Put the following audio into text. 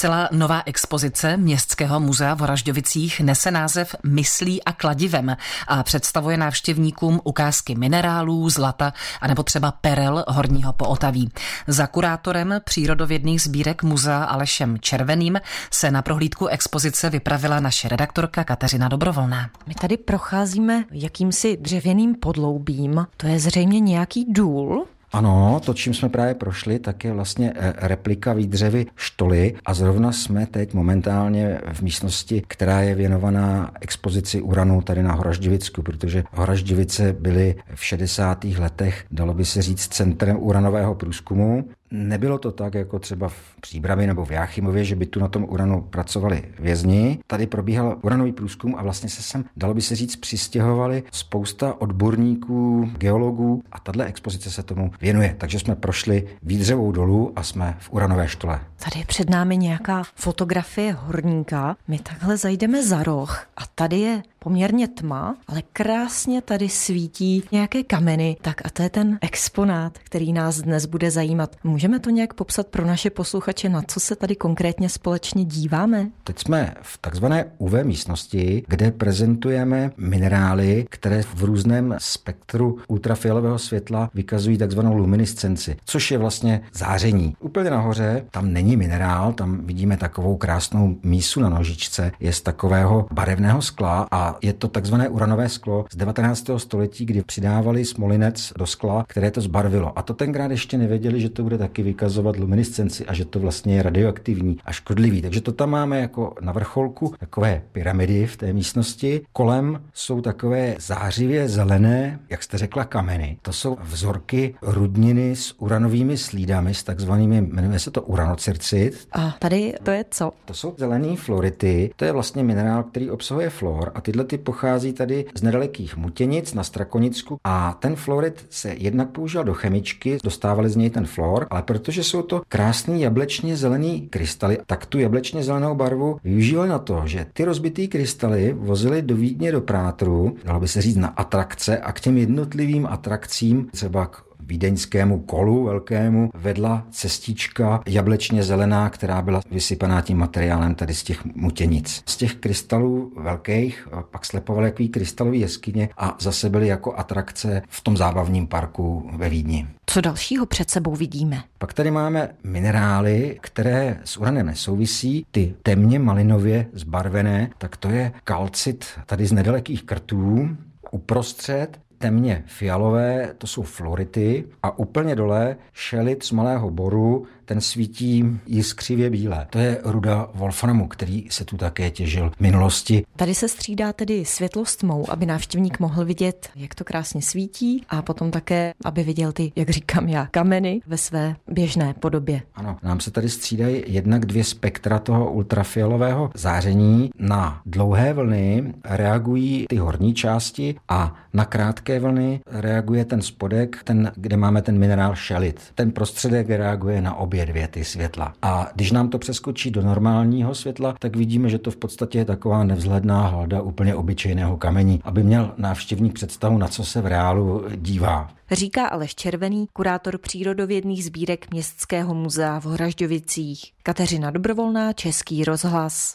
Zcela nová expozice Městského muzea v Horažďovicích nese název Myslí a kladivem a představuje návštěvníkům ukázky minerálů, zlata a nebo třeba perel horního pootaví. Za kurátorem přírodovědných sbírek muzea Alešem Červeným se na prohlídku expozice vypravila naše redaktorka Kateřina Dobrovolná. My tady procházíme jakýmsi dřevěným podloubím. To je zřejmě nějaký důl, ano, to, čím jsme právě prošli, tak je vlastně eh, replika výdřevy štoly a zrovna jsme teď momentálně v místnosti, která je věnovaná expozici uranu tady na Horaždivicku, protože Horaždivice byly v 60. letech, dalo by se říct, centrem uranového průzkumu Nebylo to tak, jako třeba v Příbrami nebo v Jáchymově, že by tu na tom uranu pracovali vězni. Tady probíhal uranový průzkum a vlastně se sem, dalo by se říct, přistěhovali spousta odborníků, geologů a tahle expozice se tomu věnuje. Takže jsme prošli výdřevou dolů a jsme v uranové štole. Tady je před námi nějaká fotografie horníka. My takhle zajdeme za roh a tady je poměrně tma, ale krásně tady svítí nějaké kameny. Tak a to je ten exponát, který nás dnes bude zajímat. Můžeme to nějak popsat pro naše posluchače, na co se tady konkrétně společně díváme? Teď jsme v takzvané UV místnosti, kde prezentujeme minerály, které v různém spektru ultrafialového světla vykazují takzvanou luminiscenci, což je vlastně záření. Úplně nahoře tam není minerál, tam vidíme takovou krásnou mísu na nožičce, je z takového barevného skla a je to takzvané uranové sklo z 19. století, kdy přidávali smolinec do skla, které to zbarvilo. A to tenkrát ještě nevěděli, že to bude taky vykazovat luminiscenci a že to vlastně je radioaktivní a škodlivý. Takže to tam máme jako na vrcholku takové pyramidy v té místnosti. Kolem jsou takové zářivě zelené, jak jste řekla, kameny. To jsou vzorky rudniny s uranovými slídami, s takzvanými, jmenuje se to uranocircit. A tady to je co? To jsou zelené flority. To je vlastně minerál, který obsahuje flor a tyhle ty pochází tady z nedalekých Mutěnic na Strakonicku a ten florid se jednak používal do chemičky, dostávali z něj ten flor, ale protože jsou to krásný jablečně zelený krystaly, tak tu jablečně zelenou barvu využívali na to, že ty rozbitý krystaly vozili do Vídně do Prátru, dalo by se říct na atrakce a k těm jednotlivým atrakcím, třeba k vídeňskému kolu velkému vedla cestička jablečně zelená, která byla vysypaná tím materiálem tady z těch mutěnic. Z těch krystalů velkých pak slepovaly jaký krystalový jeskyně a zase byly jako atrakce v tom zábavním parku ve Vídni. Co dalšího před sebou vidíme? Pak tady máme minerály, které s uranem nesouvisí, ty temně malinově zbarvené, tak to je kalcit tady z nedalekých krtů, uprostřed temně fialové, to jsou flority a úplně dole šelit z malého boru, ten svítí jiskřivě bílé. To je ruda Wolframu, který se tu také těžil v minulosti. Tady se střídá tedy světlo s tmou, aby návštěvník mohl vidět, jak to krásně svítí a potom také, aby viděl ty, jak říkám já, kameny ve své běžné podobě. Ano, nám se tady střídají jednak dvě spektra toho ultrafialového záření. Na dlouhé vlny reagují ty horní části a na krátké vlny reaguje ten spodek, ten, kde máme ten minerál šelit. Ten prostředek reaguje na obě dvě ty světla. A když nám to přeskočí do normálního světla, tak vidíme, že to v podstatě je taková nevzhledná halda úplně obyčejného kamení, aby měl návštěvník představu, na co se v reálu dívá. Říká Aleš Červený, kurátor přírodovědných sbírek Městského muzea v Horažďovicích. Kateřina Dobrovolná, Český rozhlas.